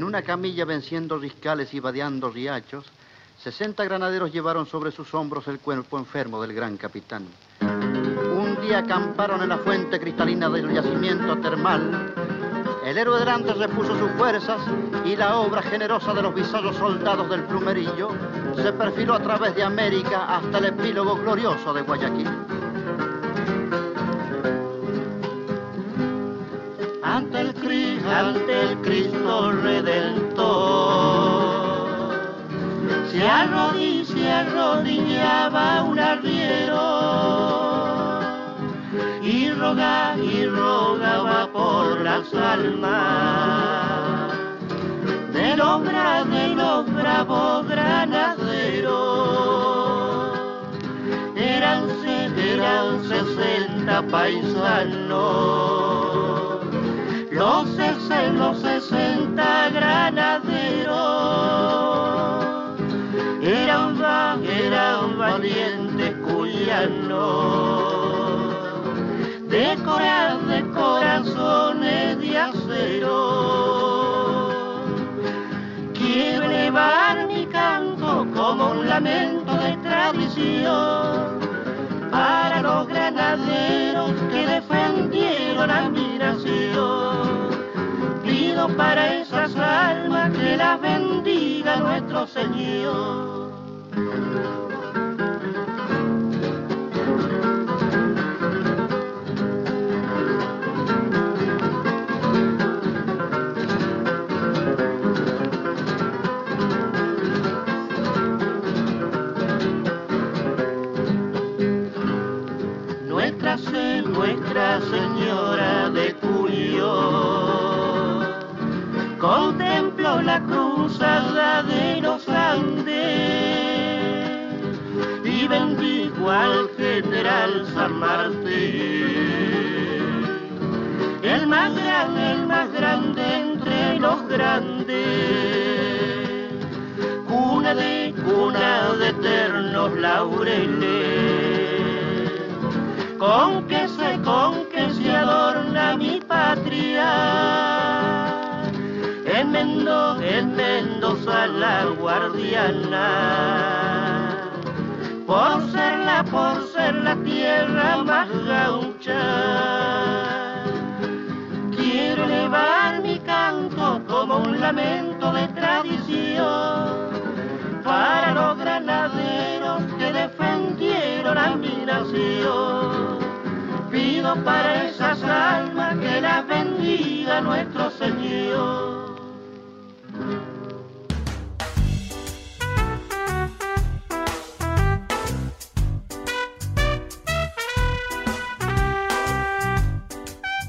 En una camilla venciendo riscales y vadeando riachos, 60 granaderos llevaron sobre sus hombros el cuerpo enfermo del gran capitán. Un día acamparon en la fuente cristalina del yacimiento termal. El héroe delante repuso sus fuerzas y la obra generosa de los visados soldados del plumerillo se perfiló a través de América hasta el epílogo glorioso de Guayaquil. ante el, ante el Redentor. Se, arrodilla, se arrodillaba un arriero y rogaba, y rogaba por las almas de los, de los bravos granaderos. Eran, eran sesenta paisanos los, los sesenta granaderos. Eran, eran valientes cuyanos de, de corazones de acero. Quiero elevar mi canto como un lamento de tradición para los granaderos que defendieron a mi nación para esas almas que las bendiga nuestro Señor.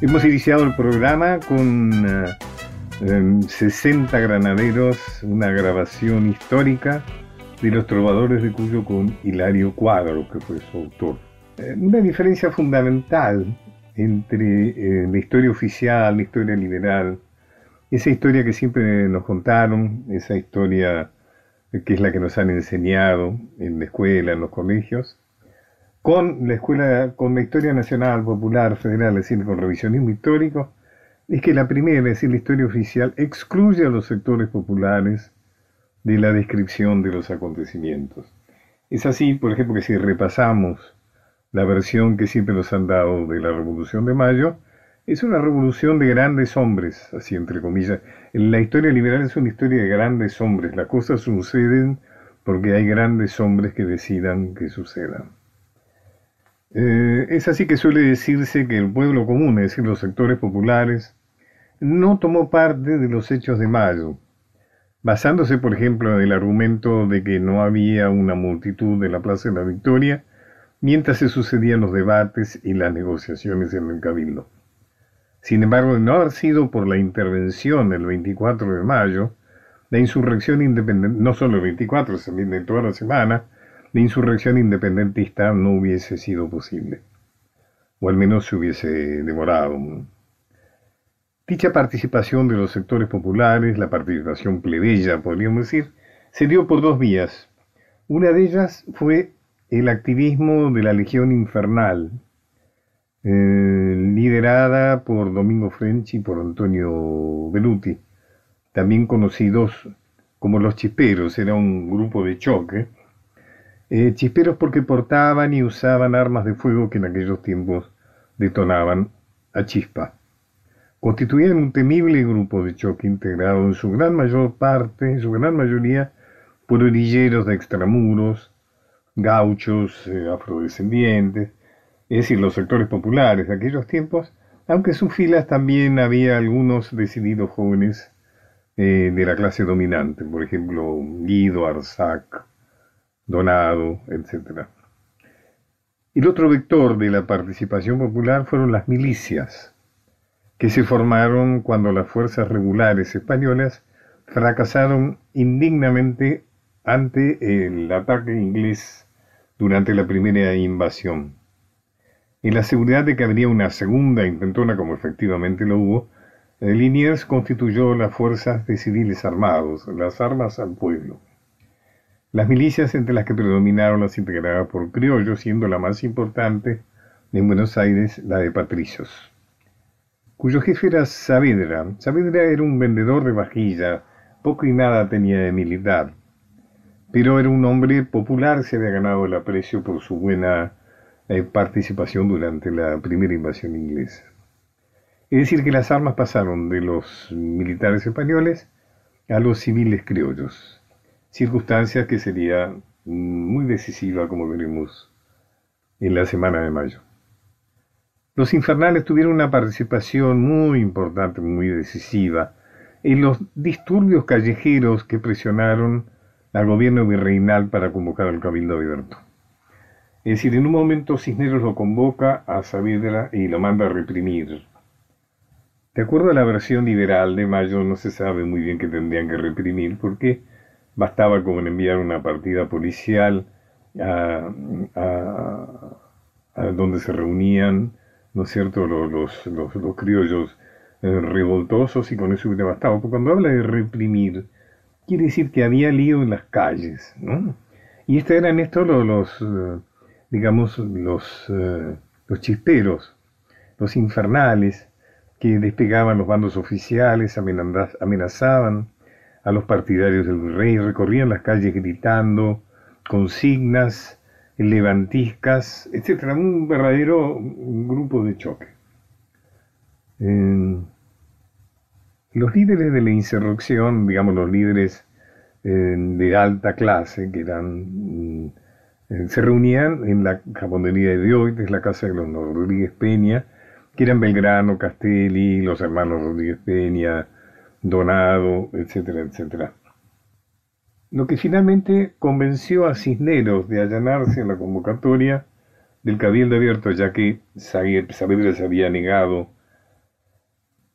Hemos iniciado el programa con 60 eh, granaderos, una grabación histórica de los trovadores de Cuyo con Hilario Cuadro, que fue su autor. Eh, una diferencia fundamental entre eh, la historia oficial, la historia liberal, esa historia que siempre nos contaron, esa historia que es la que nos han enseñado en la escuela, en los colegios, con la escuela, con la historia nacional, popular, federal, es decir, con revisionismo histórico, es que la primera, es decir, la historia oficial, excluye a los sectores populares de la descripción de los acontecimientos. Es así, por ejemplo, que si repasamos la versión que siempre nos han dado de la Revolución de Mayo, es una revolución de grandes hombres, así entre comillas. La historia liberal es una historia de grandes hombres. Las cosas suceden porque hay grandes hombres que decidan que sucedan. Eh, es así que suele decirse que el pueblo común, es decir, los sectores populares, no tomó parte de los hechos de mayo, basándose, por ejemplo, en el argumento de que no había una multitud de la Plaza de la Victoria mientras se sucedían los debates y las negociaciones en el Cabildo. Sin embargo, de no haber sido por la intervención del 24 de mayo, la insurrección independiente, no solo el 24, sino de toda la semana, la insurrección independentista no hubiese sido posible, o al menos se hubiese demorado. Dicha participación de los sectores populares, la participación plebeya, podríamos decir, se dio por dos vías. Una de ellas fue el activismo de la Legión Infernal, eh, liderada por Domingo French y por Antonio Beluti, también conocidos como los chisperos, era un grupo de choque. Eh, chisperos porque portaban y usaban armas de fuego que en aquellos tiempos detonaban a chispa. Constituían un temible grupo de choque integrado en su gran mayor parte, en su gran mayoría, por orilleros de extramuros, gauchos, eh, afrodescendientes, es decir, los sectores populares de aquellos tiempos, aunque en sus filas también había algunos decididos jóvenes eh, de la clase dominante, por ejemplo, Guido, Arzac, Donado, etc. El otro vector de la participación popular fueron las milicias, que se formaron cuando las fuerzas regulares españolas fracasaron indignamente ante el ataque inglés durante la primera invasión. En la seguridad de que habría una segunda intentona, como efectivamente lo hubo, Liniers constituyó las fuerzas de civiles armados, las armas al pueblo. Las milicias entre las que predominaron las integradas por criollos, siendo la más importante en Buenos Aires la de patricios, cuyo jefe era Saavedra. Saavedra era un vendedor de vajilla, poco y nada tenía de militar, pero era un hombre popular, se había ganado el aprecio por su buena eh, participación durante la primera invasión inglesa. Es decir, que las armas pasaron de los militares españoles a los civiles criollos, circunstancia que sería muy decisiva, como veremos en la semana de mayo. Los infernales tuvieron una participación muy importante, muy decisiva, en los disturbios callejeros que presionaron al gobierno virreinal para convocar al cabildo abierto. Es decir, en un momento Cisneros lo convoca a Saavedra y lo manda a reprimir. De acuerdo a la versión liberal de Mayo, no se sabe muy bien qué tendrían que reprimir, porque bastaba con enviar una partida policial a, donde se reunían, ¿no es cierto?, los, los, criollos eh, revoltosos y con eso hubiera bastado. Porque cuando habla de reprimir, quiere decir que había lío en las calles, ¿no? Y estos eran estos los, los eh, digamos, los, eh, los chisperos, los infernales, que despegaban los bandos oficiales, amenazaban a los partidarios del rey, recorrían las calles gritando consignas, levantiscas, etc. Un verdadero grupo de choque. los líderes de la insurrección, digamos los líderes eh, de alta clase, que eran mm, eh, se reunían en la japonería de hoy, es la casa de los Rodríguez Peña, que eran Belgrano, Castelli, los hermanos Rodríguez Peña, Donado, etcétera, etcétera. Lo que finalmente convenció a Cisneros de allanarse en la convocatoria del Cabildo Abierto, ya que Saavedra se había negado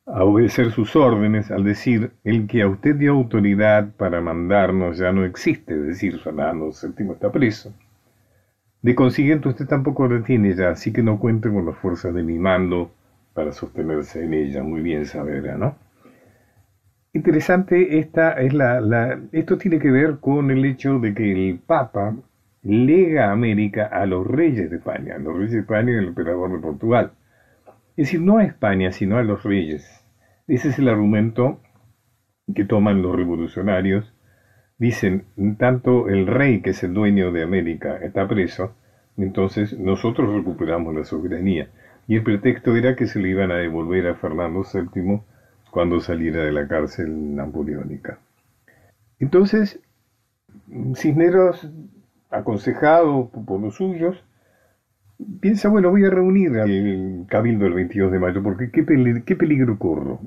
a obedecer sus órdenes al decir, el que a usted dio autoridad para mandarnos ya no existe, es decir, Fernando VII está preso. De consiguiente, usted tampoco la tiene ya, así que no cuente con las fuerzas de mi mando para sostenerse en ella. Muy bien saberá, ¿no? Interesante, esta es la, esto tiene que ver con el hecho de que el Papa lega América a los reyes de España, a los reyes de España y al emperador de Portugal. Es decir, no a España, sino a los reyes. Ese es el argumento que toman los revolucionarios dicen, tanto el rey que es el dueño de América está preso, entonces nosotros recuperamos la soberanía. Y el pretexto era que se le iban a devolver a Fernando VII cuando saliera de la cárcel napoleónica. Entonces, Cisneros, aconsejado por los suyos, piensa, bueno, voy a reunir al cabildo el 22 de mayo, porque qué, qué peligro corro.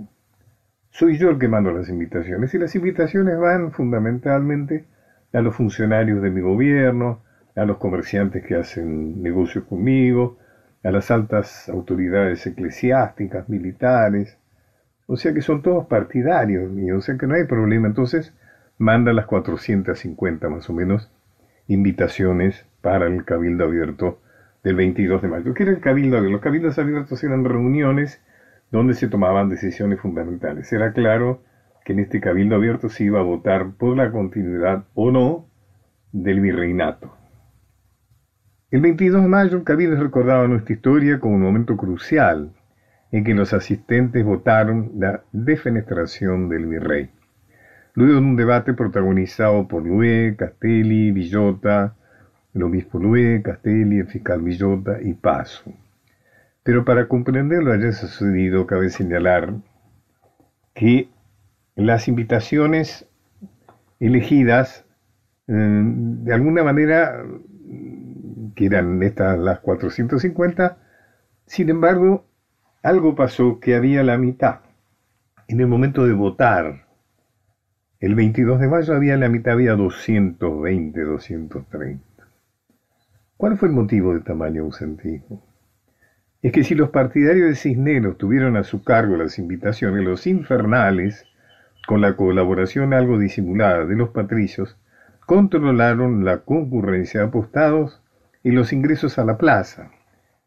Soy yo el que mando las invitaciones y las invitaciones van fundamentalmente a los funcionarios de mi gobierno, a los comerciantes que hacen negocios conmigo, a las altas autoridades eclesiásticas, militares, o sea que son todos partidarios o sea que no hay problema. Entonces manda las 450 más o menos invitaciones para el Cabildo Abierto del 22 de mayo. ¿Qué era el Cabildo Abierto? Los Cabildos Abiertos eran reuniones donde se tomaban decisiones fundamentales. Era claro que en este cabildo abierto se iba a votar por la continuidad o no del virreinato. El 22 de mayo el cabildo recordaba nuestra historia como un momento crucial en que los asistentes votaron la defenestración del virrey. luego de un debate protagonizado por Lué, Castelli, Villota, el obispo Lué, Castelli, el fiscal Villota y Paso. Pero para comprender lo haya sucedido, cabe señalar que las invitaciones elegidas, eh, de alguna manera, que eran estas las 450, sin embargo, algo pasó que había la mitad. En el momento de votar, el 22 de mayo había la mitad, había 220, 230. ¿Cuál fue el motivo de tamaño ausentismo? Es que si los partidarios de Cisneros tuvieron a su cargo las invitaciones, los infernales, con la colaboración algo disimulada de los patricios, controlaron la concurrencia de apostados y los ingresos a la plaza.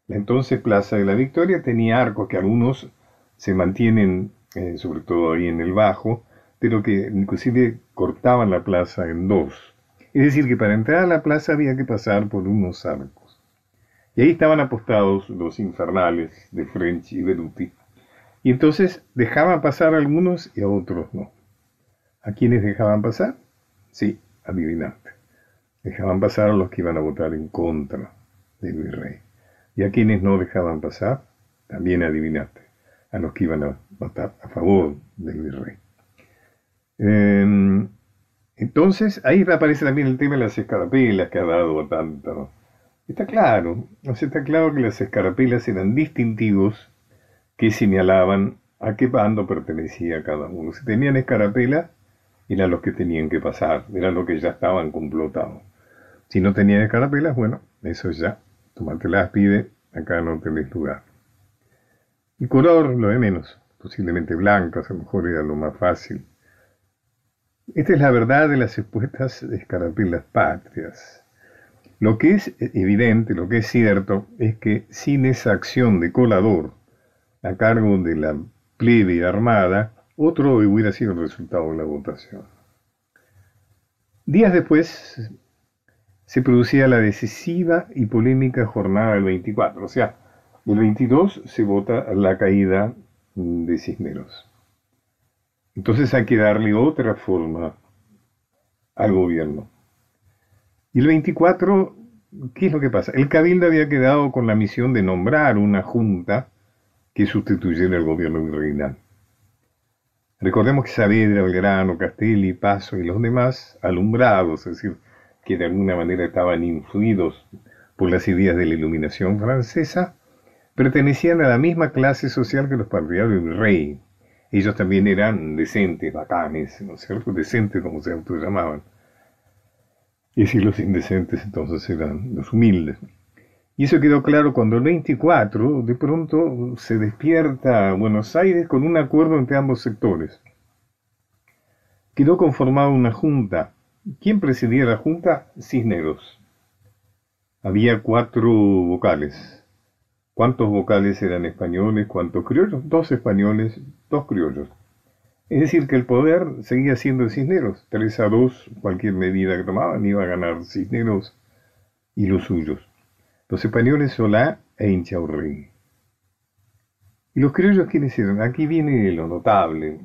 La entonces Plaza de la Victoria tenía arcos que algunos se mantienen, eh, sobre todo ahí en el bajo, pero que inclusive cortaban la plaza en dos. Es decir, que para entrar a la plaza había que pasar por unos arcos. Y ahí estaban apostados los infernales de French y Beruti. Y entonces dejaban pasar a algunos y a otros no. ¿A quiénes dejaban pasar? Sí, adivinaste. Dejaban pasar a los que iban a votar en contra del virrey. Y a quienes no dejaban pasar, también adivinaste, a los que iban a votar a favor del virrey. Em, entonces, ahí aparece también el tema de las escarapelas que ha dado tanto Está claro, o está claro que las escarapelas eran distintivos que señalaban a qué bando pertenecía cada uno. Si tenían escarapela, eran los que tenían que pasar, eran los que ya estaban complotados. Si no tenían escarapelas, bueno, eso ya, las pide, acá no tenés lugar. Y color, lo de menos, posiblemente blancas, a lo mejor era lo más fácil. Esta es la verdad de las expuestas escarapelas patrias. Lo que es evidente, lo que es cierto, es que sin esa acción de colador a cargo de la plebe armada, otro hubiera sido el resultado de la votación. Días después se producía la decisiva y polémica jornada del 24, o sea, el 22 se vota la caída de Cisneros. Entonces hay que darle otra forma al gobierno. Y el 24, ¿qué es lo que pasa? El Cabildo había quedado con la misión de nombrar una junta que sustituyera al gobierno virreinal. Recordemos que Saavedra, Belgrano, Castelli, Paso y los demás, alumbrados, es decir, que de alguna manera estaban influidos por las ideas de la iluminación francesa, pertenecían a la misma clase social que los partidarios del rey. Ellos también eran decentes, bacanes, ¿no es cierto? Decentes como se autollamaban. Y si los indecentes entonces eran los humildes. Y eso quedó claro cuando el 24 de pronto se despierta Buenos Aires con un acuerdo entre ambos sectores. Quedó conformada una junta. ¿Quién presidía la junta? Cisneros. Había cuatro vocales. ¿Cuántos vocales eran españoles? ¿Cuántos criollos? Dos españoles, dos criollos. Es decir, que el poder seguía siendo de Cisneros. 3 a 2, cualquier medida que tomaban iba a ganar Cisneros y los suyos. Los españoles Solá e Inchaurri. ¿Y los criollos quiénes eran? Aquí viene lo notable,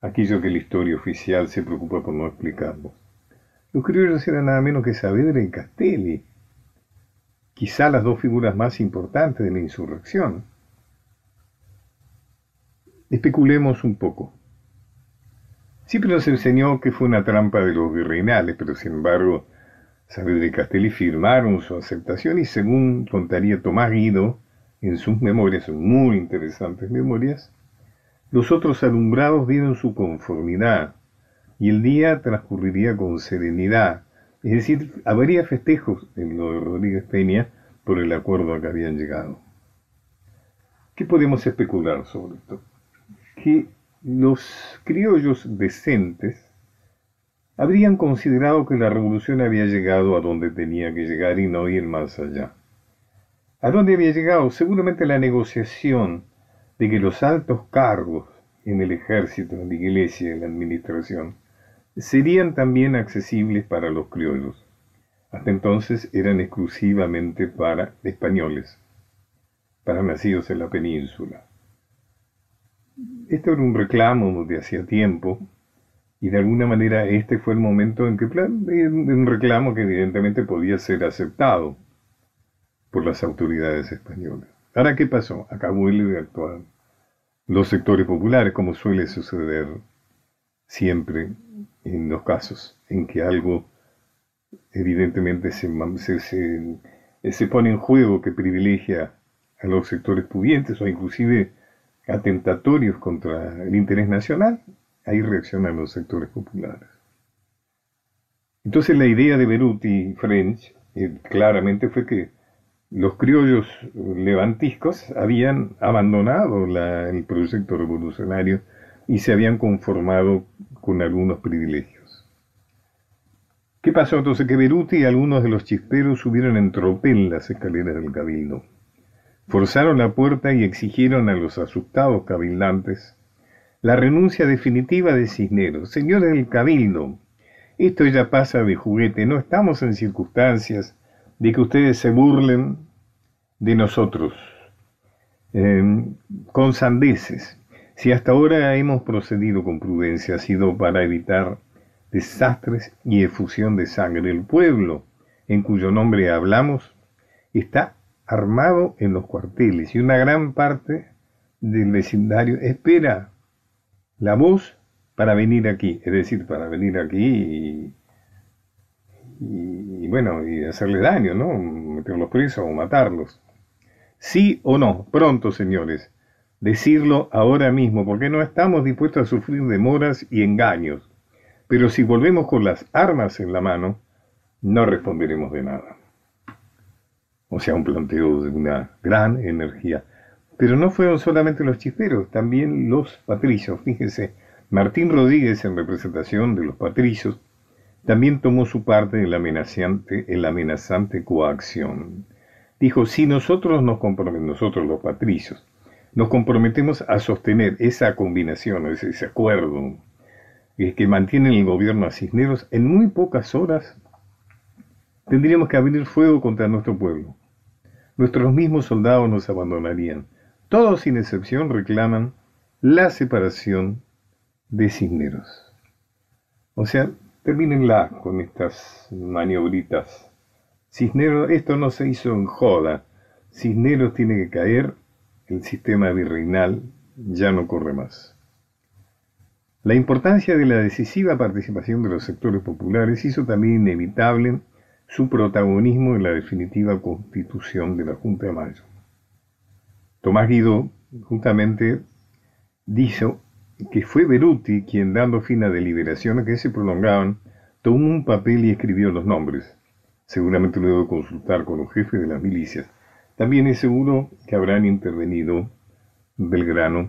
aquello que la historia oficial se preocupa por no explicarlo. Los criollos eran nada menos que Saavedra y Castelli, quizá las dos figuras más importantes de la insurrección. Especulemos un poco. Siempre nos enseñó que fue una trampa de los virreinales, pero sin embargo, Saavedra y Castelli firmaron su aceptación y según contaría Tomás Guido en sus memorias, muy interesantes memorias, los otros alumbrados dieron su conformidad y el día transcurriría con serenidad. Es decir, habría festejos en lo de Rodríguez Peña por el acuerdo a que habían llegado. ¿Qué podemos especular sobre esto? Que los criollos decentes habrían considerado que la revolución había llegado a donde tenía que llegar y no ir más allá. ¿A dónde había llegado? Seguramente la negociación de que los altos cargos en el ejército, en la iglesia, en la administración, serían también accesibles para los criollos. Hasta entonces eran exclusivamente para españoles, para nacidos en la península. Esto era un reclamo de hacía tiempo Y de alguna manera este fue el momento en que un reclamo que evidentemente podía ser aceptado por las autoridades españolas. Ahora, ¿qué pasó? Acabó el de actuar los sectores populares, como suele suceder siempre en los casos en que algo evidentemente se, se, pone en juego que privilegia a los sectores pudientes o inclusive atentatorios contra el interés nacional, ahí reaccionan los sectores populares. Entonces la idea de Beruti y French eh, claramente fue que los criollos levantiscos habían abandonado el proyecto revolucionario y se habían conformado con algunos privilegios. ¿Qué pasó entonces? Que Beruti y algunos de los chisperos subieron en tropel las escaleras del cabildo. Forzaron la puerta y exigieron a los asustados cabildantes la renuncia definitiva de Cisneros. Señores del cabildo, esto ya pasa de juguete, no estamos en circunstancias de que ustedes se burlen de nosotros eh, con sandeces. Si hasta ahora hemos procedido con prudencia, ha sido para evitar desastres y efusión de sangre. El pueblo en cuyo nombre hablamos está armado en los cuarteles y una gran parte del vecindario espera la voz para venir aquí, es decir, para venir aquí y, bueno, y hacerle daño, ¿no? Meterlos presos o matarlos. Sí o no, pronto, señores, decirlo ahora mismo, porque no estamos dispuestos a sufrir demoras y engaños. Pero si volvemos con las armas en la mano, no responderemos de nada. O sea, un planteo de una gran energía. Pero no fueron solamente los chisperos, también los patricios. Fíjese, Martín Rodríguez, en representación de los patricios, también tomó su parte en la amenazante, en la amenazante coacción. Dijo, si nosotros nos comprometemos, nosotros los patricios, nos comprometemos a sostener esa combinación, ese, ese acuerdo que mantiene el gobierno a Cisneros, en muy pocas horas tendríamos que abrir fuego contra nuestro pueblo. Nuestros mismos soldados nos abandonarían. Todos sin excepción reclaman la separación de Cisneros. O sea, termínenla con estas maniobritas. Cisneros, esto no se hizo en joda. Cisneros tiene que caer, el sistema virreinal ya no corre más. La importancia de la decisiva participación de los sectores populares hizo también inevitable su protagonismo en la definitiva constitución de la Junta de Mayo. Tomás Guido justamente dijo que fue Beruti quien, dando fin a deliberaciones que se prolongaban, tomó un papel y escribió los nombres. Seguramente luego de consultar con los jefes de las milicias. También es seguro que habrán intervenido Belgrano.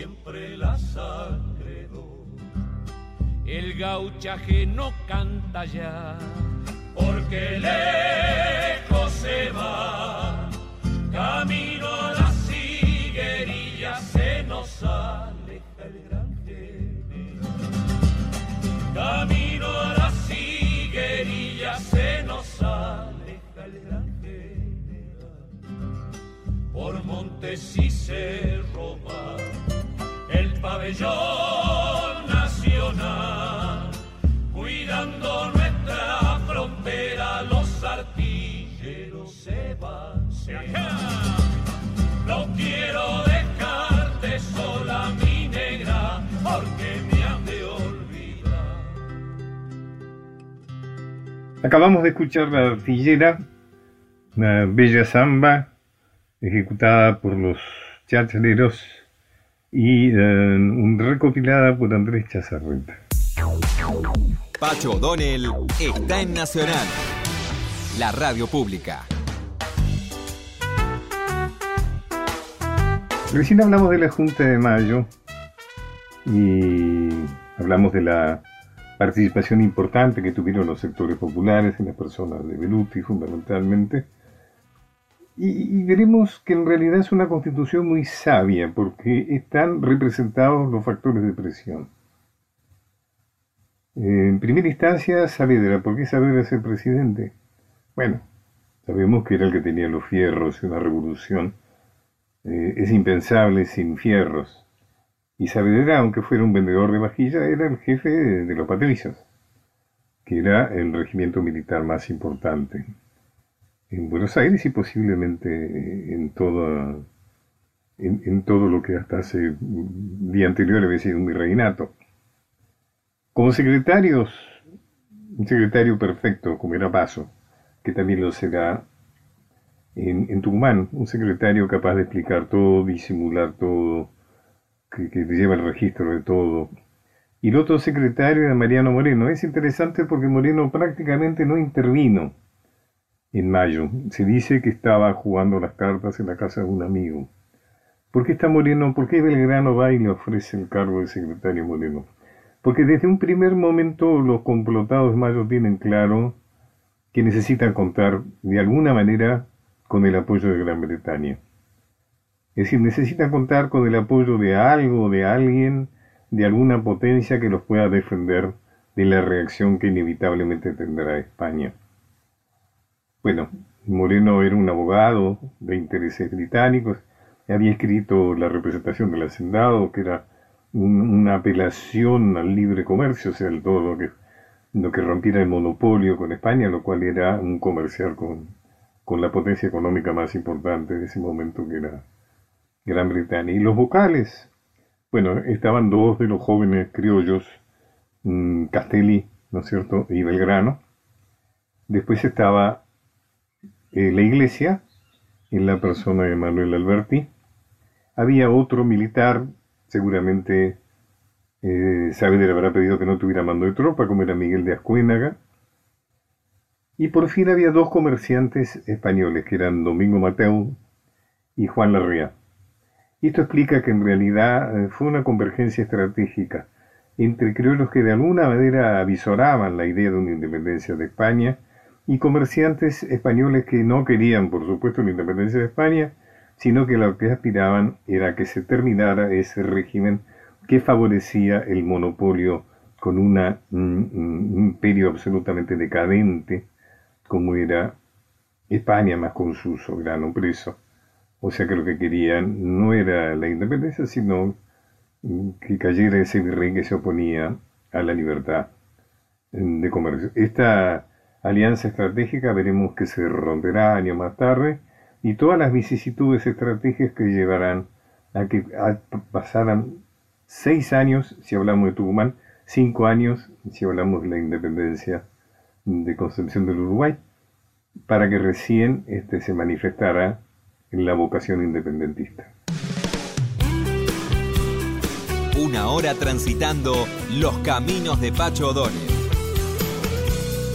siempre la sangre doy. El gauchaje no canta ya porque lejos se va, camino a la siguerilla se nos aleja el gran general. Camino a la siguerilla se nos aleja el gran general. Por montes y cerro el pabellón nacional, cuidando los artilleros se van. No quiero dejarte sola, mi negra, porque me han de olvidar. Acabamos de escuchar la artillera, una bella samba ejecutada por los chachaleros y uh, recopilada por Andrés Chazarreta. Pacho O'Donnell está en Nacional, la radio pública. Recién hablamos de la Junta de Mayo y hablamos de la participación importante que tuvieron los sectores populares en las personas de Beluti fundamentalmente. Y, veremos que en realidad es una constitución muy sabia porque están representados los factores de presión. En primera instancia, Saavedra. ¿Por qué Saavedra es el presidente? Bueno, sabemos que era el que tenía los fierros y una revolución. Eh, es impensable sin fierros. Y Saavedra, aunque fuera un vendedor de vajilla, era el jefe de, los patricios, que era el regimiento militar más importante en Buenos Aires y posiblemente en todo, en, todo lo que hasta hace día anterior había sido un virreinato. Como secretarios, un secretario perfecto, como era Paso, que también lo será en, Tucumán, un secretario capaz de explicar todo, disimular todo, que, lleva el registro de todo. Y el otro secretario era Mariano Moreno. Es interesante porque Moreno prácticamente no intervino en mayo. Se dice que estaba jugando las cartas en la casa de un amigo. ¿Por qué está Moreno? ¿Por qué Belgrano va y le ofrece el cargo de secretario Moreno? Porque desde un primer momento los complotados mayos tienen claro que necesitan contar de alguna manera con el apoyo de Gran Bretaña. Es decir, necesitan contar con el apoyo de algo, de alguien, de alguna potencia que los pueda defender de la reacción que inevitablemente tendrá España. Bueno, Moreno era un abogado de intereses británicos, había escrito la representación del hacendado, que era una apelación al libre comercio, o sea, todo lo que, lo que rompiera el monopolio con España, lo cual era un comercial con, con la potencia económica más importante de ese momento que era Gran Bretaña. Y los vocales, bueno, estaban dos de los jóvenes criollos, mm, Castelli, ¿no es cierto?, y Belgrano. Después estaba eh, la iglesia, en la persona de Manuel Alberti. Había otro militar seguramente eh, Saavedra habrá pedido que no tuviera mando de tropa, como era Miguel de Ascuénaga. Y por fin había dos comerciantes españoles, que eran Domingo Mateu y Juan Larrea. Y esto explica que en realidad eh, fue una convergencia estratégica entre criollos que de alguna manera avisoraban la idea de una independencia de España y comerciantes españoles que no querían, por supuesto, la independencia de España, sino que lo que aspiraban era que se terminara ese régimen que favorecía el monopolio con un imperio absolutamente decadente, como era España, más con su soberano preso. O sea que lo que querían no era la independencia, sino que cayera ese virrey que se oponía a la libertad de comercio. Esta alianza estratégica veremos que se romperá años más tarde y todas las vicisitudes estratégicas que llevarán a que pasaran seis años, si hablamos de Tucumán, cinco años, si hablamos de la independencia de Concepción del Uruguay. para que recién este, se manifestara en la vocación independentista. Una hora transitando los caminos de Pacho O'Donnell.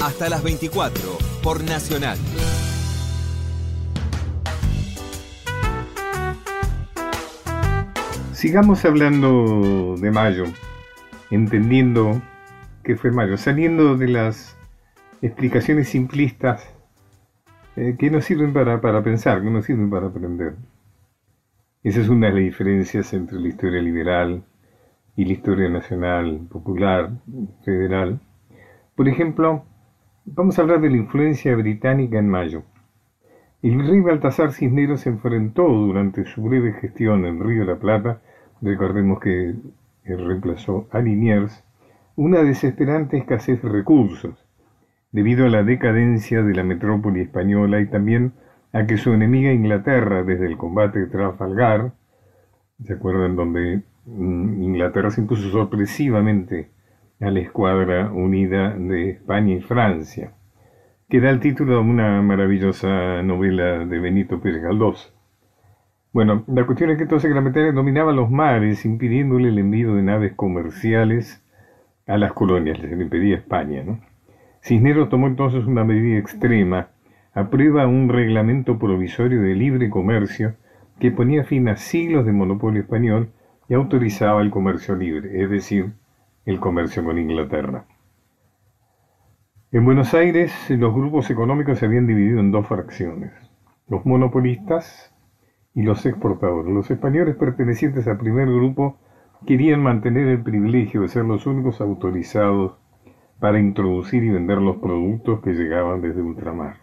Hasta las 24 por Nacional. Sigamos hablando de mayo, entendiendo que fue mayo, saliendo de las explicaciones simplistas eh, que nos sirven para, para pensar, que nos sirven para aprender. Esa es una de las diferencias entre la historia liberal y la historia nacional, popular, federal. Por ejemplo, vamos a hablar de la influencia británica en mayo. El rey Baltasar Cisneros enfrentó durante su breve gestión en Río de la Plata, recordemos que reemplazó a Liniers, una desesperante escasez de recursos, debido a la decadencia de la metrópoli española y también a que su enemiga Inglaterra, desde el combate de Trafalgar, ¿se acuerdan? Donde mm, Inglaterra se impuso sorpresivamente a la escuadra unida de España y Francia, que da el título a una maravillosa novela de Benito Pérez Galdós. Bueno, la cuestión es que entonces Gran dominaba los mares, impidiéndole el envío de naves comerciales a las colonias, les impedía España. Cisneros tomó entonces una medida extrema, aprueba un reglamento provisorio de libre comercio que ponía fin a siglos de monopolio español y autorizaba el comercio libre, es decir, el comercio con Inglaterra. En Buenos Aires los grupos económicos se habían dividido en dos fracciones, los monopolistas y los exportadores. Los españoles pertenecientes al primer grupo querían mantener el privilegio de ser los únicos autorizados para introducir y vender los productos que llegaban desde ultramar.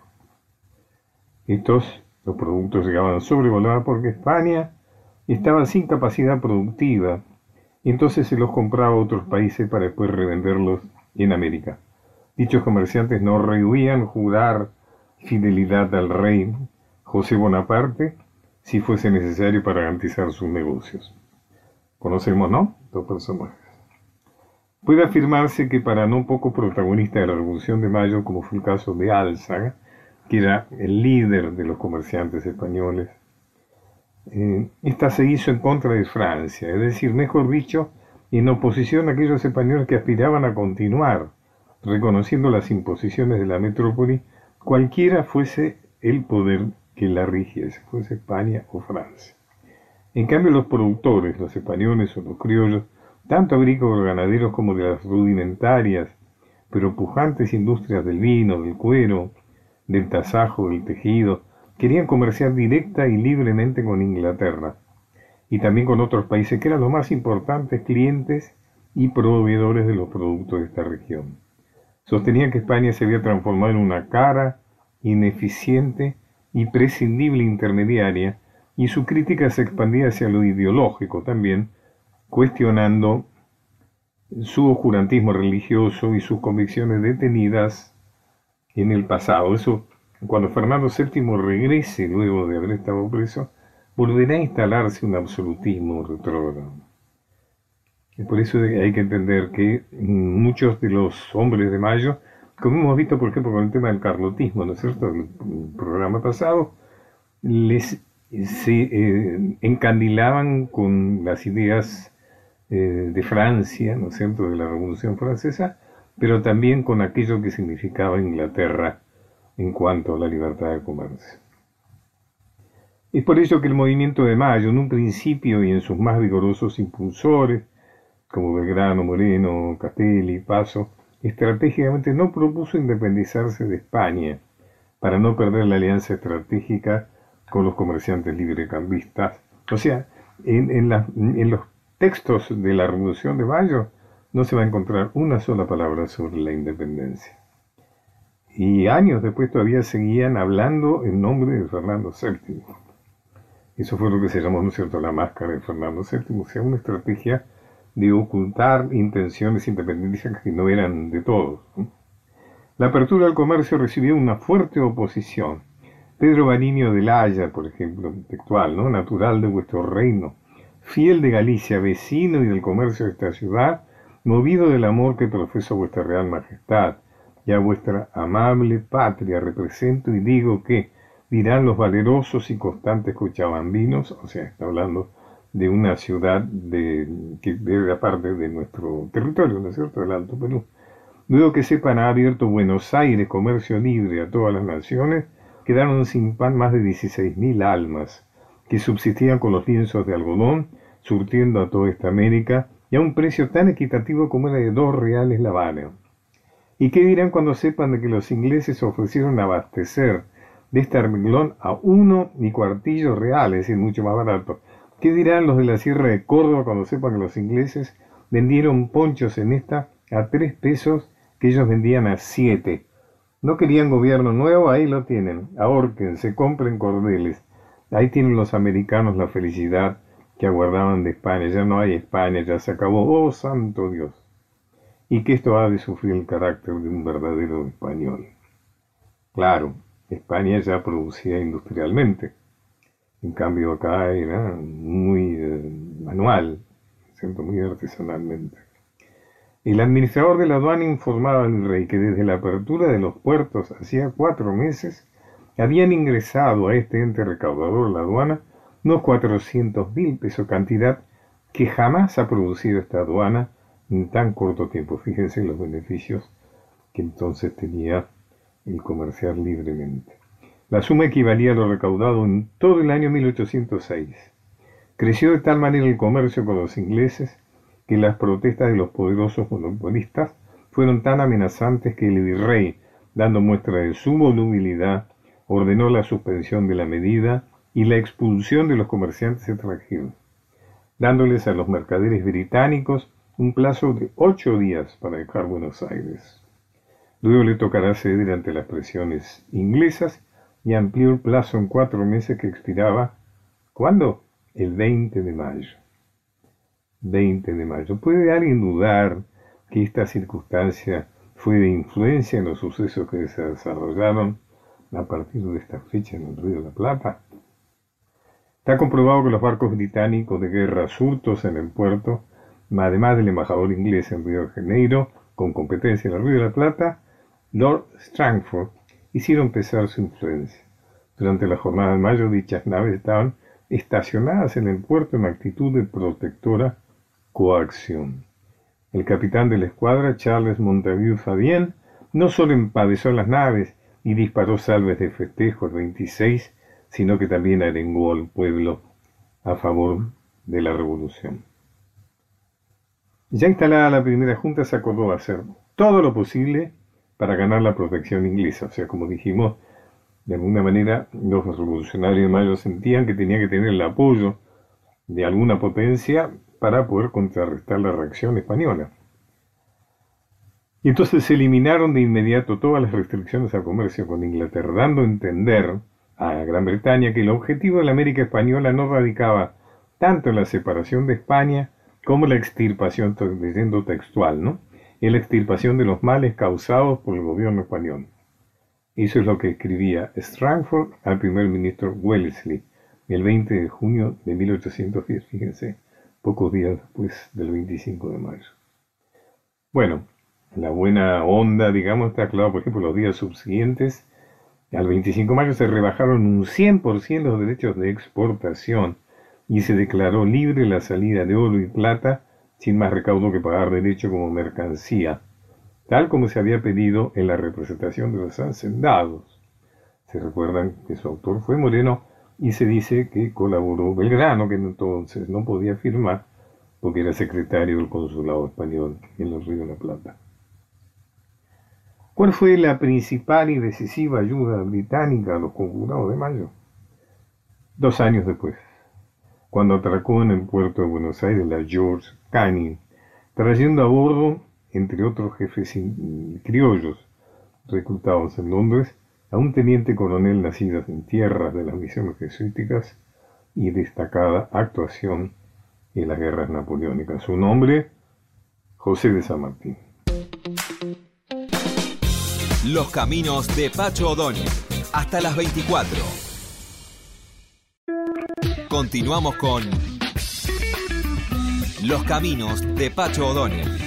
Estos, los productos llegaban sobrevolados porque España estaba sin capacidad productiva y entonces se los compraba a otros países para después revenderlos en América. Dichos comerciantes no rehuían jurar fidelidad al rey José Bonaparte si fuese necesario para garantizar sus negocios. Conocemos, ¿no? Dos personajes. Puede afirmarse que para no poco protagonista de la Revolución de Mayo, como fue el caso de Álzaga, que era el líder de los comerciantes españoles, eh, esta se hizo en contra de Francia, es decir, mejor dicho, en oposición a aquellos españoles que aspiraban a continuar reconociendo las imposiciones de la metrópoli, cualquiera fuese el poder que la rigiese, fuese España o Francia. En cambio, los productores, los españoles o los criollos, tanto agrícolas ganaderos como de las rudimentarias, pero pujantes industrias del vino, del cuero, del tasajo, del tejido, querían comerciar directa y libremente con Inglaterra y también con otros países que eran los más importantes clientes y proveedores de los productos de esta región. Sostenían que España se había transformado en una cara, ineficiente y prescindible intermediaria y su crítica se expandía hacia lo ideológico también, cuestionando su oscurantismo religioso y sus convicciones detenidas en el pasado. Eso, cuando Fernando VII regrese luego de haber estado preso, volverá a instalarse un absolutismo retrógrado. Por eso hay que entender que muchos de los hombres de Mayo, como hemos visto, por ejemplo, con el tema del carlotismo, ¿no es cierto?, el programa pasado, les se eh, encandilaban con las ideas eh, de Francia, ¿no es cierto?, de la Revolución Francesa, pero también con aquello que significaba Inglaterra en cuanto a la libertad de comercio. Es por ello que el movimiento de Mayo, en un principio y en sus más vigorosos impulsores, como Belgrano, Moreno, Castelli, Paso, estratégicamente no propuso independizarse de España para no perder la alianza estratégica con los comerciantes librecambistas. O sea, en, en, los textos de la Revolución de Mayo no se va a encontrar una sola palabra sobre la independencia. Y años después todavía seguían hablando en nombre de Fernando VII. Eso fue lo que se llamó, ¿no es cierto?, la máscara de Fernando VII, o sea, una estrategia de ocultar intenciones independentistas que no eran de todos. La apertura al comercio recibió una fuerte oposición Pedro Baniño de la Haya, por ejemplo, intelectual, ¿no? natural de vuestro reino, fiel de Galicia, vecino y del comercio de esta ciudad, movido del amor que profesa vuestra real majestad, y a vuestra amable patria represento y digo que dirán los valerosos y constantes cochabambinos, o sea, está hablando de una ciudad que era parte de nuestro territorio, ¿no es cierto?, del Alto Perú. Luego que sepan ha abierto Buenos Aires comercio libre a todas las naciones, quedaron sin pan más de 16.000 almas, que subsistían con los lienzos de algodón, surtiendo a toda esta América, y a un precio tan equitativo como era de dos reales la Habana. ¿Y qué dirán cuando sepan de que los ingleses ofrecieron abastecer de este arreglón a uno y cuartillos reales, es decir, mucho más barato? ¿Qué dirán los de la Sierra de Córdoba cuando sepan que los ingleses vendieron ponchos en esta a tres pesos que ellos vendían a siete? No querían gobierno nuevo, ahí lo tienen. se compren cordeles. Ahí tienen los americanos la felicidad que aguardaban de España. Ya no hay España, ya se acabó. Oh, santo Dios. Y que esto ha de sufrir el carácter de un verdadero español. Claro, España ya producía industrialmente. En cambio acá era muy eh, manual, muy artesanalmente. El administrador de la aduana informaba al rey que desde la apertura de los puertos hacía cuatro meses habían ingresado a este ente recaudador la aduana unos 400 mil pesos, cantidad que jamás ha producido esta aduana en tan corto tiempo. Fíjense los beneficios que entonces tenía el comerciar libremente. La suma equivalía a lo recaudado en todo el año 1806. Creció de tal manera el comercio con los ingleses que las protestas de los poderosos monopolistas fueron tan amenazantes que el virrey, dando muestra de su volubilidad, ordenó la suspensión de la medida y la expulsión de los comerciantes extranjeros, dándoles a los mercaderes británicos un plazo de ocho días para dejar Buenos Aires. Luego le tocará ceder ante las presiones inglesas y amplió el plazo en cuatro meses que expiraba, ¿cuándo? El 20 de mayo. 20 de mayo. ¿Puede alguien dudar que esta circunstancia fue de influencia en los sucesos que se desarrollaron a partir de esta fecha en el Río de la Plata? Está comprobado que los barcos británicos de guerra surtos en el puerto, además del embajador inglés en Río de Janeiro, con competencia en el Río de la Plata, Lord Strangford, hicieron pesar su influencia. Durante la jornada de mayo, dichas naves estaban estacionadas en el puerto en actitud de protectora coacción. El capitán de la escuadra, Charles Montague Fabien, no solo empadezó las naves y disparó salves de festejo el 26, sino que también arengó al pueblo a favor de la revolución. Ya instalada la primera junta, se acordó hacer todo lo posible para ganar la protección inglesa. O sea, como dijimos, de alguna manera los revolucionarios de Mayo sentían que tenía que tener el apoyo de alguna potencia para poder contrarrestar la reacción española. Y entonces se eliminaron de inmediato todas las restricciones al comercio con Inglaterra, dando a entender a Gran Bretaña que el objetivo de la América española no radicaba tanto en la separación de España como la extirpación, leyendo textual, ¿no? En la extirpación de los males causados por el gobierno español. Eso es lo que escribía Strangford al primer ministro Wellesley el 20 de junio de 1810, fíjense pocos días después del 25 de mayo. Bueno, la buena onda, digamos, está claro, por ejemplo, los días subsiguientes, al 25 de mayo se rebajaron un 100% los derechos de exportación y se declaró libre la salida de oro y plata sin más recaudo que pagar derecho como mercancía, tal como se había pedido en la representación de los hacendados. Se recuerdan que su autor fue Moreno y se dice que colaboró Belgrano, que entonces no podía firmar porque era secretario del consulado español en los Ríos de la Plata. ¿Cuál fue la principal y decisiva ayuda británica a los conjurados de Mayo? Dos años después, cuando atracó en el puerto de Buenos Aires la George Canning, trayendo a bordo, entre otros jefes criollos reclutados en Londres, a un teniente coronel nacido en tierras de las misiones jesuíticas y destacada actuación en las guerras napoleónicas. Su nombre, José de San Martín. Los caminos de Pacho O'Donnell. Hasta las 24. Continuamos con Los caminos de Pacho O'Donnell.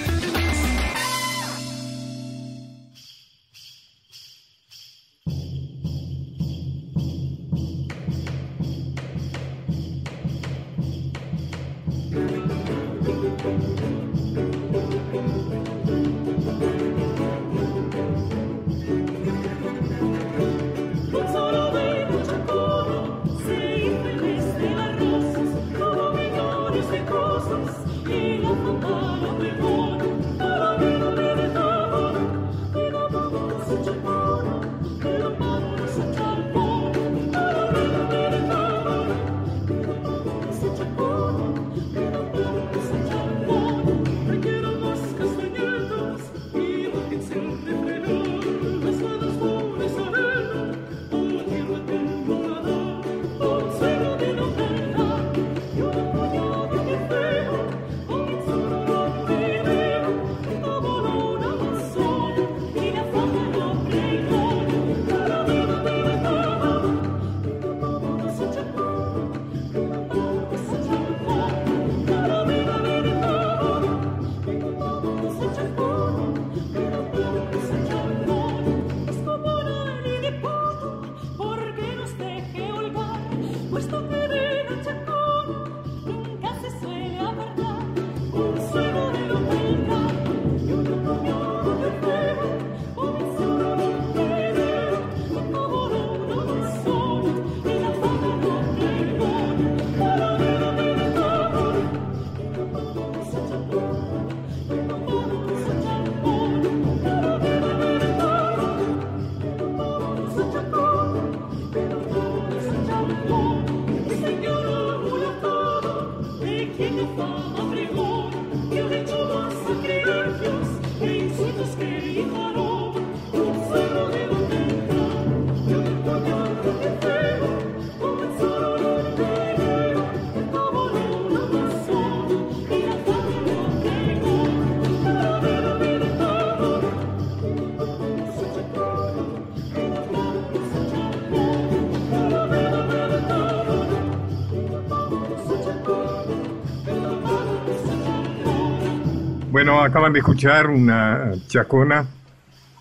Bueno, acaban de escuchar una chacona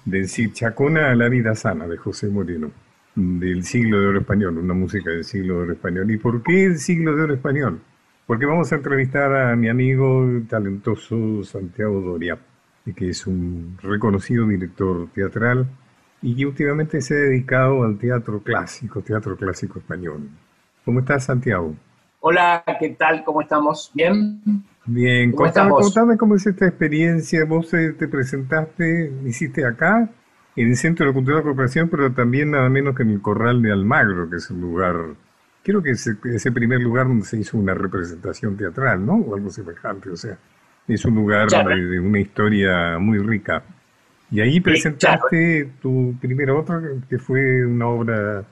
del Chacona a la vida sana de José Moreno, del siglo de oro español, una música del siglo de oro español. ¿Y por qué el siglo de oro español? Porque vamos a entrevistar a mi amigo talentoso Santiago Doria, que es un reconocido director teatral y que últimamente se ha dedicado al teatro clásico, teatro clásico español. ¿Cómo estás, Santiago? Hola, ¿qué tal? ¿Cómo estamos? ¿Bien? Bien, ¿Cómo contame, contame, cómo es esta experiencia. Vos eh, te presentaste, hiciste acá, en el Centro de Cultura de Cooperación, pero también nada menos que en el Corral de Almagro, que es un lugar, creo que es ese primer lugar donde se hizo una representación teatral, ¿no? O algo semejante, o sea, es un lugar de, una historia muy rica. Y ahí presentaste tu primera obra, que fue una obra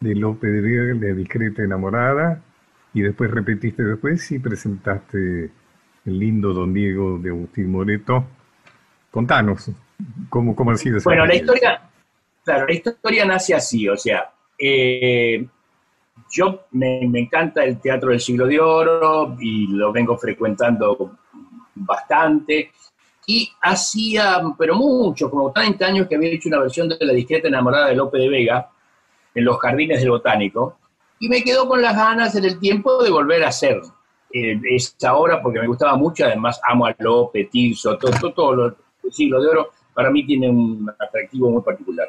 de Lope de Vega, de Discreta Enamorada, y después repetiste después y presentaste el lindo Don Diego de Agustín Moreto. Contanos, ¿cómo, cómo ha sido esa Bueno, la historia, claro, la historia nace así, o sea, eh, yo me, encanta el teatro del siglo de oro y lo vengo frecuentando bastante. Y hacía, pero mucho, como 30 años que había hecho una versión de La discreta enamorada de Lope de Vega en los jardines del botánico. Y me quedó con las ganas en el tiempo de volver a hacer eh, esta obra porque me gustaba mucho, además amo a López, Tirso, todo, todo, todo el siglo de oro, para mí tiene un atractivo muy particular.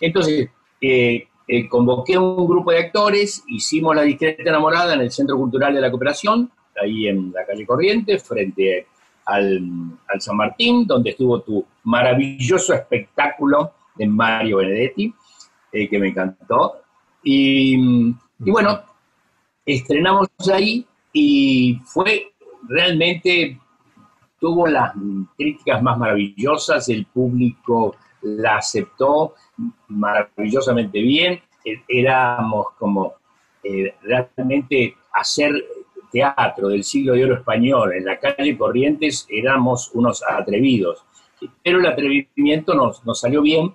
Entonces, eh, eh, convoqué un grupo de actores, hicimos La discreta enamorada en el Centro Cultural de la Cooperación, ahí en la calle Corriente, frente al, al San Martín, donde estuvo tu maravilloso espectáculo de Mario Benedetti, que me encantó. Y, y bueno, estrenamos ahí y fue realmente, tuvo las críticas más maravillosas, el público la aceptó maravillosamente bien, e-, éramos como eh, realmente hacer teatro del siglo de oro español en la calle Corrientes éramos unos atrevidos, pero el atrevimiento nos, nos salió bien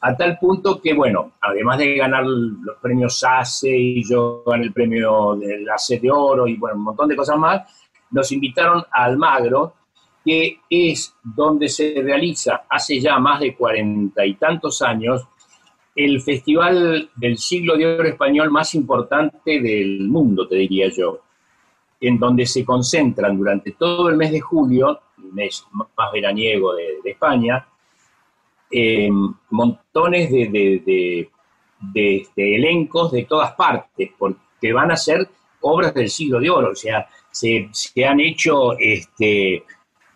a tal punto que, bueno, además de ganar los premios ACE y yo gané el premio del ACE de Oro y, bueno, un montón de cosas más, nos invitaron a Almagro, que es donde se realiza hace ya más de cuarenta y tantos años el festival del siglo de oro español más importante del mundo, te diría yo, en donde se concentran durante todo el mes de julio, el mes más veraniego de España, eh, montones de, elencos de todas partes, porque van a ser obras del siglo de oro, o sea, se, han hecho este,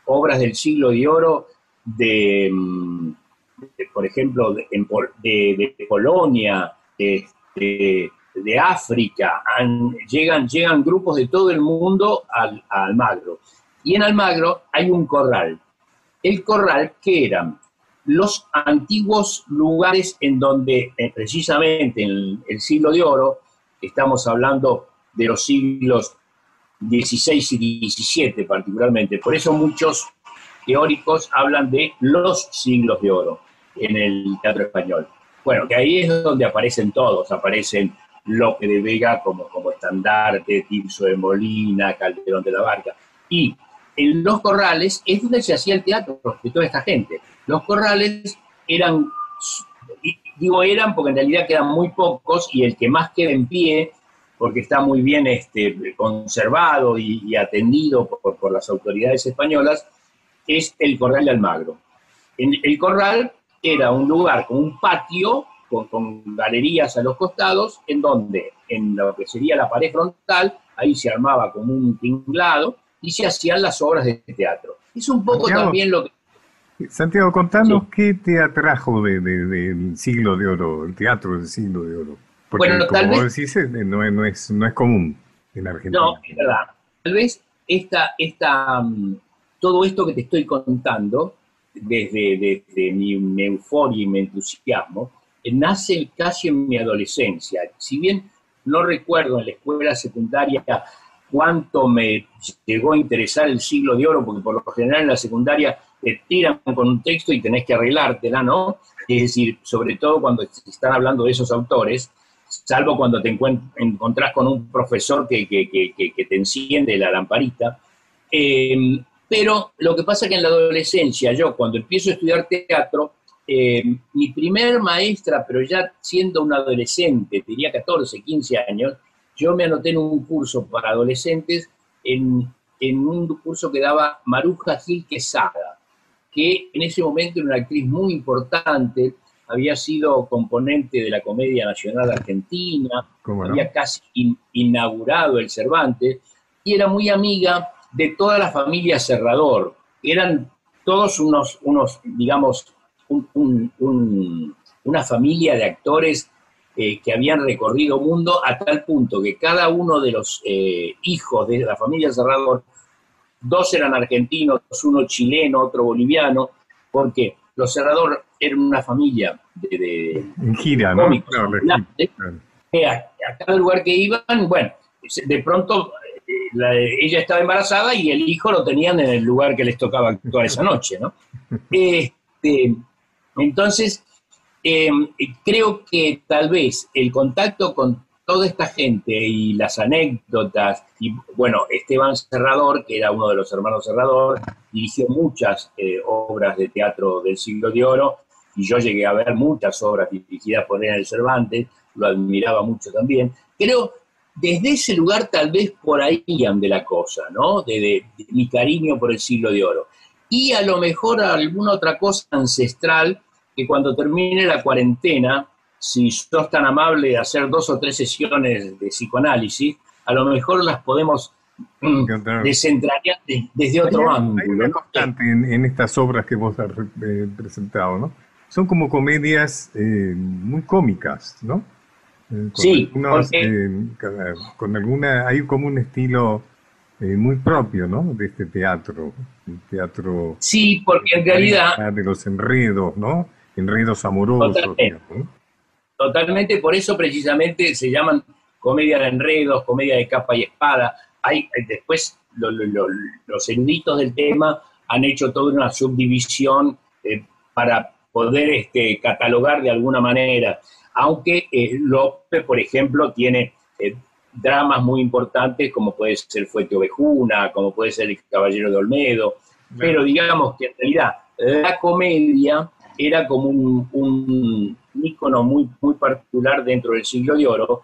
obras del siglo de oro de, por ejemplo, de, Polonia, de, África, llegan, llegan grupos de todo el mundo al, a Almagro. Y en Almagro hay un corral. El corral que eran los antiguos lugares en donde eh, precisamente en el, siglo de oro, estamos hablando de los siglos XVI y XVII particularmente, por eso muchos teóricos hablan de los siglos de oro en el teatro español. Bueno, que ahí es donde aparecen todos, aparecen Lope de Vega como, como estandarte, Tirso de Molina, Calderón de la Barca, y en los corrales es donde se hacía el teatro de toda esta gente. Los corrales eran, digo eran porque en realidad quedan muy pocos y el que más queda en pie, porque está muy bien este, conservado y, atendido por, las autoridades españolas, es el Corral de Almagro. En, el corral era un lugar con un patio, con, con, galerías a los costados, en donde en lo que sería la pared frontal, ahí se armaba como un tinglado y se hacían las obras de teatro. Es un poco también lo que Santiago, contanos qué te atrajo del siglo de oro, el teatro del siglo de oro. Porque bueno, como vos decís, eh, no, es, no es común en Argentina. No, es verdad. Tal vez esta, esta, mm, todo esto que te estoy contando, desde, mi, euforia y mi entusiasmo, eh, nace casi en mi adolescencia. Si bien no recuerdo en la escuela secundaria cuánto me llegó a interesar el siglo de oro, porque por lo general en la secundaria te tiran con un texto y tenés que arreglártela, ¿no? Es decir, sobre todo cuando están hablando de esos autores, salvo cuando te encontrás con un profesor que, te enciende la lamparita. Em, Pero lo que pasa es que en la adolescencia, yo cuando empiezo a estudiar teatro, eh, mi primer maestra, pero ya siendo un adolescente, tenía 14, 15 años, yo me anoté en un curso para adolescentes, en, en un curso que daba Maruja Gil Quesada, que en ese momento era una actriz muy importante, había sido componente de la Comedia Nacional Argentina, había casi inaugurado el Cervantes, y era muy amiga de toda la familia Serrador. Eran todos unos, unos digamos, una familia de actores eh, que habían recorrido mundo a tal punto que cada uno de los eh, hijos de la familia Serrador, dos eran argentinos, uno chileno, otro boliviano, porque los Serrador eran una familia de, de gira, ¿no? a, cada lugar que iban, bueno, de pronto ella estaba embarazada y el hijo lo tenían en el lugar que les tocaba toda esa noche, ¿no? Este, entonces, em, creo que tal vez el contacto con toda esta gente y las anécdotas, y bueno, Esteban Serrador, que era uno de los hermanos Serrador, dirigió muchas eh, obras de teatro del siglo de oro, y yo llegué a ver muchas obras dirigidas por él Cervantes, lo admiraba mucho también. Creo desde ese lugar tal vez por ahí ande la cosa, ¿no? De, mi cariño por el siglo de oro. Y a lo mejor alguna otra cosa ancestral que cuando termine la cuarentena, si sos tan amable de hacer dos o tres sesiones de psicoanálisis, a lo mejor las podemos mm, desentrañar desde otro ángulo. Hay constante en, estas obras que vos has eh, presentado, ¿no? Son como comedias eh, muy cómicas, ¿no? sí, eh, con alguna, hay como un estilo muy propio, ¿no? De este teatro, teatro. Sí, porque en realidad. De los enredos, ¿no? Enredos amorosos. Totalmente, por eso precisamente se llaman comedia de enredos, comedia de capa y espada. Hay, después los eruditos del tema han hecho toda una subdivisión eh, para poder este, catalogar de alguna manera. Aunque eh, López, por ejemplo, tiene eh, dramas muy importantes como puede ser Fuete Ovejuna, como puede ser El Caballero de Olmedo, pero digamos que en realidad la comedia era como un, un ícono muy, muy particular dentro del siglo de oro,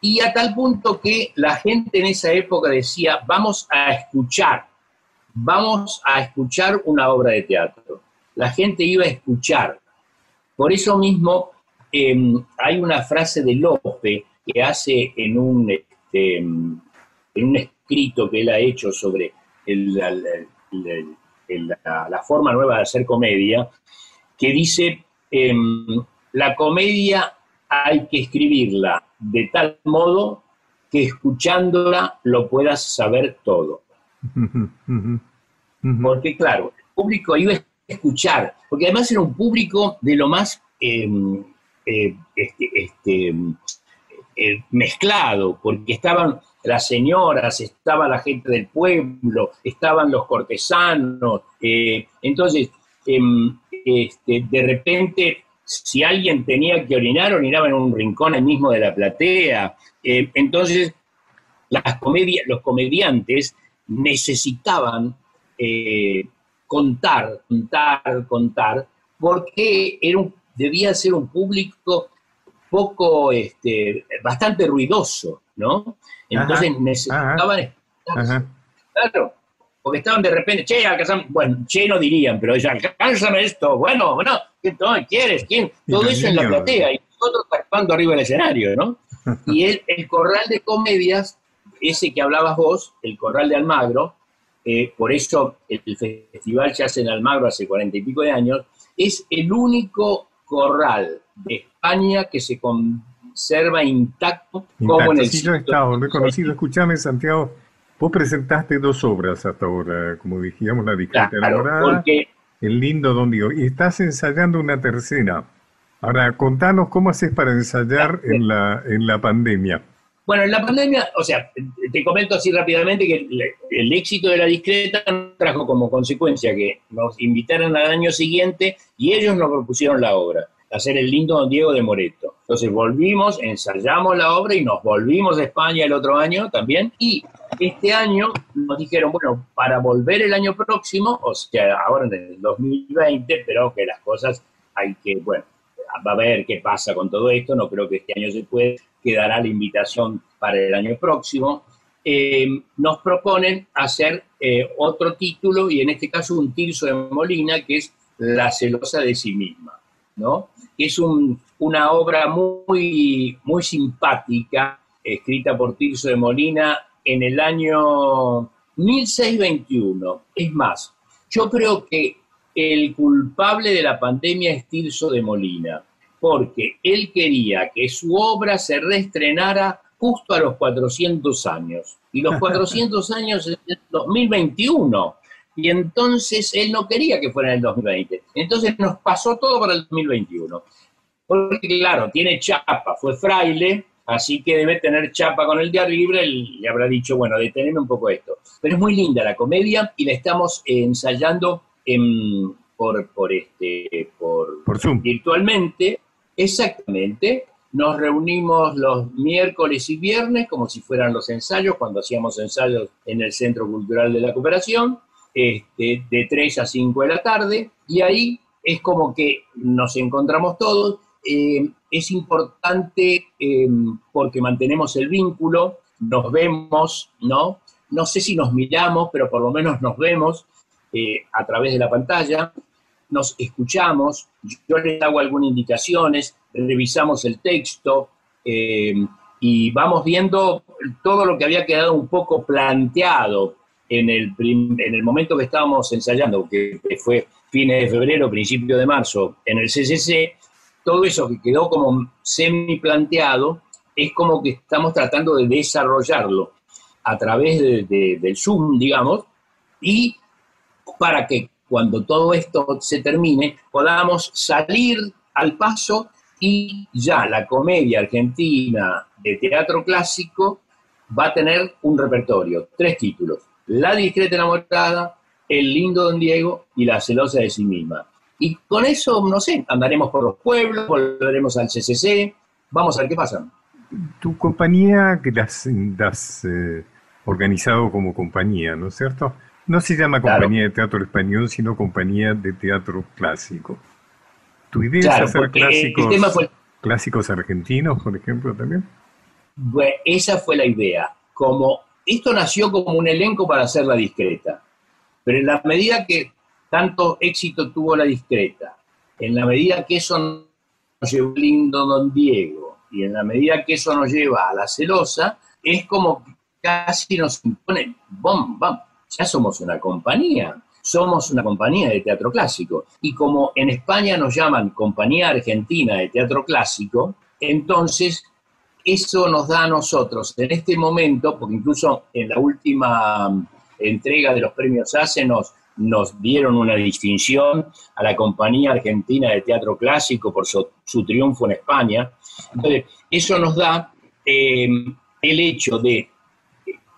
y a tal punto que la gente en esa época decía, vamos a escuchar, vamos a escuchar una obra de teatro. La gente iba a escuchar. Por eso mismo Em, hay una frase de Lope que hace en un, este, en un escrito que él ha hecho sobre la, forma nueva de hacer comedia, que dice, em, la comedia hay que escribirla de tal modo que escuchándola lo puedas saber todo. Porque claro, el público iba a escuchar, porque además era un público de lo más em, eh, este, este eh, mezclado, porque estaban las señoras, estaba la gente del pueblo, estaban los cortesanos. Eh, entonces, em, este, de repente, si alguien tenía que orinar, orinaba en un rincón ahí mismo de la platea. entonces, las comedias, los comediantes necesitaban contar, contar, contar, porque era un debía ser un público poco, este, bastante ruidoso, ¿no? Entonces necesitaban Claro, porque estaban de repente, che, alcanzame, bueno, che no dirían, pero ellos, alcánzame esto, bueno, bueno, ¿qué quieres? ¿Quién? Todo eso en la platea y nosotros participando arriba del escenario, ¿no? Y el, el corral de comedias, ese que hablabas vos, el corral de Almagro, eh, por eso el, festival se hace en Almagro hace cuarenta y pico de años, es el único corral de España que se conserva intacto, como en el sí, yo he estado reconocido. Escúchame, Santiago, vos presentaste dos obras hasta ahora, como dijimos, La discreta enamorada, El lindo Don Diego, y estás ensayando una tercera. Ahora, contanos cómo haces para ensayar en la, en la pandemia. Bueno, en la pandemia, o sea, te comento así rápidamente que el, éxito de la discreta trajo como consecuencia que nos invitaran al año siguiente y ellos nos propusieron la obra, hacer el lindo Don Diego de Moreto. Entonces volvimos, ensayamos la obra y nos volvimos a España el otro año también y este año nos dijeron, bueno, para volver el año próximo, o sea, ahora en el 2020, pero que las cosas hay que, bueno, va a ver qué pasa con todo esto, no creo que este año se puede, quedará la invitación para el año próximo. Eh, nos proponen hacer eh, otro título, y en este caso un Tirso de Molina, que es La celosa de sí misma, ¿no? Es una obra muy, muy simpática, escrita por Tirso de Molina en el año 1621. Es más, yo creo que el culpable de la pandemia es Tirso de Molina, porque él quería que su obra se reestrenara justo a los 400 años. Y los 400 años es el 2021. Y entonces él no quería que fuera en el 2020. Entonces nos pasó todo para el 2021. Porque claro, tiene chapa, fue fraile, así que debe tener chapa con el día libre, y le habrá dicho, bueno, deteneme un poco esto. Pero es muy linda la comedia y la estamos ensayando en, por, por, este, por, Por Zoom. virtualmente, exactamente. Nos reunimos los miércoles y viernes como si fueran los ensayos, cuando hacíamos ensayos en el Centro Cultural de la Cooperación, este, de 3 a 5 de la tarde, y ahí es como que nos encontramos todos. Eh, es importante eh, porque mantenemos el vínculo, nos vemos, ¿no? No sé si nos miramos, pero por lo menos nos vemos eh, a través de la pantalla, nos escuchamos, yo les hago algunas indicaciones, revisamos el texto y vamos viendo todo lo que había quedado un poco planteado en el, en el momento que estábamos ensayando, que fue fines de febrero, principio de marzo, en el CCC, todo eso que quedó como semi planteado, es como que estamos tratando de desarrollarlo a través de- de- del Zoom, digamos, y para que cuando todo esto se termine podamos salir al paso y ya la comedia argentina de teatro clásico va a tener un repertorio, tres títulos, La discreta enamorada, El lindo don Diego y La celosa de sí misma. Y con eso, no sé, andaremos por los pueblos, volveremos al CCC, vamos a ver qué pasa. Tu compañía que la has, la has, eh, organizado como compañía, ¿no es cierto? No se llama Claro. Compañía de Teatro Español, sino Compañía de Teatro Clásico. ¿Tu idea Claro, es hacer clásicos, fue clásicos argentinos, por ejemplo, también? Bueno, esa fue la idea. Como esto nació como un elenco para hacer la discreta, pero en la medida que tanto éxito tuvo la discreta, en la medida que eso nos llevó lindo Don Diego y en la medida que eso nos lleva a la celosa, es como casi nos impone, bom, bam, ya somos una compañía, somos una compañía de teatro clásico. Y como en España nos llaman Compañía Argentina de Teatro Clásico, entonces eso nos da a nosotros en este momento, porque incluso en la última mm, entrega de los premios ACE nos, nos dieron una distinción a la Compañía Argentina de Teatro Clásico por su, triunfo en España. Entonces, eso nos da eh, el hecho de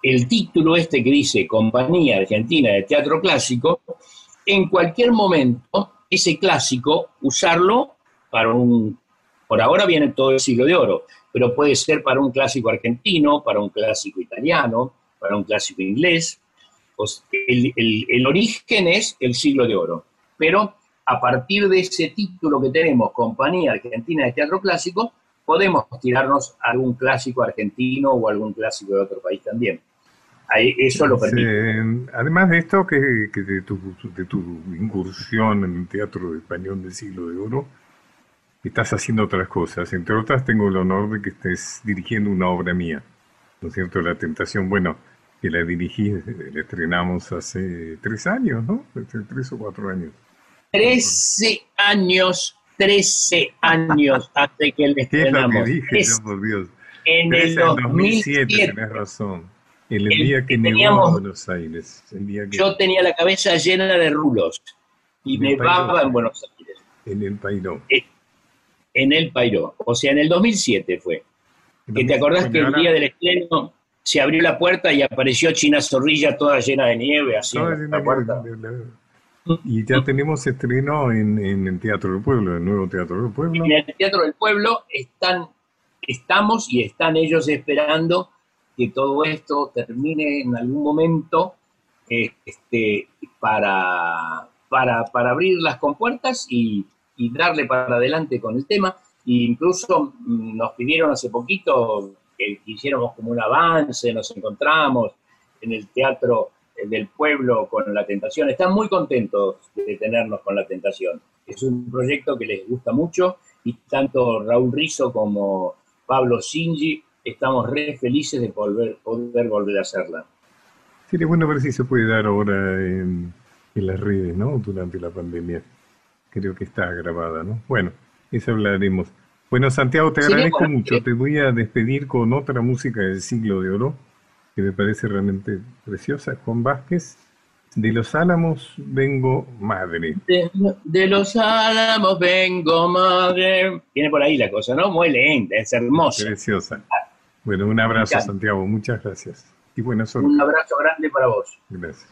el título este que dice Compañía Argentina de Teatro Clásico, en cualquier momento ese clásico usarlo para un, por ahora viene todo el siglo de oro, pero puede ser para un clásico argentino, para un clásico italiano, para un clásico inglés. El, origen es el siglo de oro, pero a partir de ese título que tenemos, Compañía Argentina de Teatro Clásico, podemos tirarnos algún clásico argentino o algún clásico de otro país también. Eso lo permite. Además de esto, que, que de, tu, de tu incursión en el teatro español del siglo de oro, estás haciendo otras cosas. Entre otras, tengo el honor de que estés dirigiendo una obra mía, ¿no es cierto? La Tentación, bueno, que la dirigí, eh, la estrenamos hace tres años, ¿no? Hace tres o cuatro años. 13 años, 13 años hace que le ¿Qué es lo que estrenamos. dije? Yo, por Dios. en el Trece en 2007, 2007. tenés razón. El, El día que que nevó en Buenos Aires. El día que, Yo tenía la cabeza llena de rulos y Me nevaba en Buenos Aires, en el Pairó. en el Pairó. O sea, en el 2007 fue. Que te acordás que el día del estreno se abrió la puerta y apareció China Zorrilla toda llena de nieve, así No, en la puerta. Y ya tenemos estreno en, en el Teatro del Pueblo, el nuevo Teatro del Pueblo. En el Teatro del Pueblo están, estamos y están ellos esperando que todo esto termine en algún momento este, para, para, para abrir las compuertas y, y darle para adelante con el tema. E incluso mm, nos pidieron hace poquito que hiciéramos como un avance, nos encontramos en el Teatro del Pueblo con La Tentación. Están muy contentos de tenernos con La Tentación. Es un proyecto que les gusta mucho y tanto Raúl Rizzo como Pablo Singi estamos re felices de poder volver a hacerla. Sería bueno ver si se puede dar ahora en, en las redes, ¿no? Durante la pandemia. Creo que está grabada, ¿no? Bueno, eso hablaremos. Bueno, Santiago, te agradezco mucho. Te voy a despedir con otra música del siglo de oro que me parece realmente preciosa. Juan Vázquez, de los Álamos vengo madre. De, los Álamos vengo madre. Tiene por ahí la cosa, ¿no? Muy lenta, es hermosa. Preciosa. Bueno, un abrazo, Santiago. Muchas gracias. Y buena suerte. Un abrazo grande para vos. Gracias.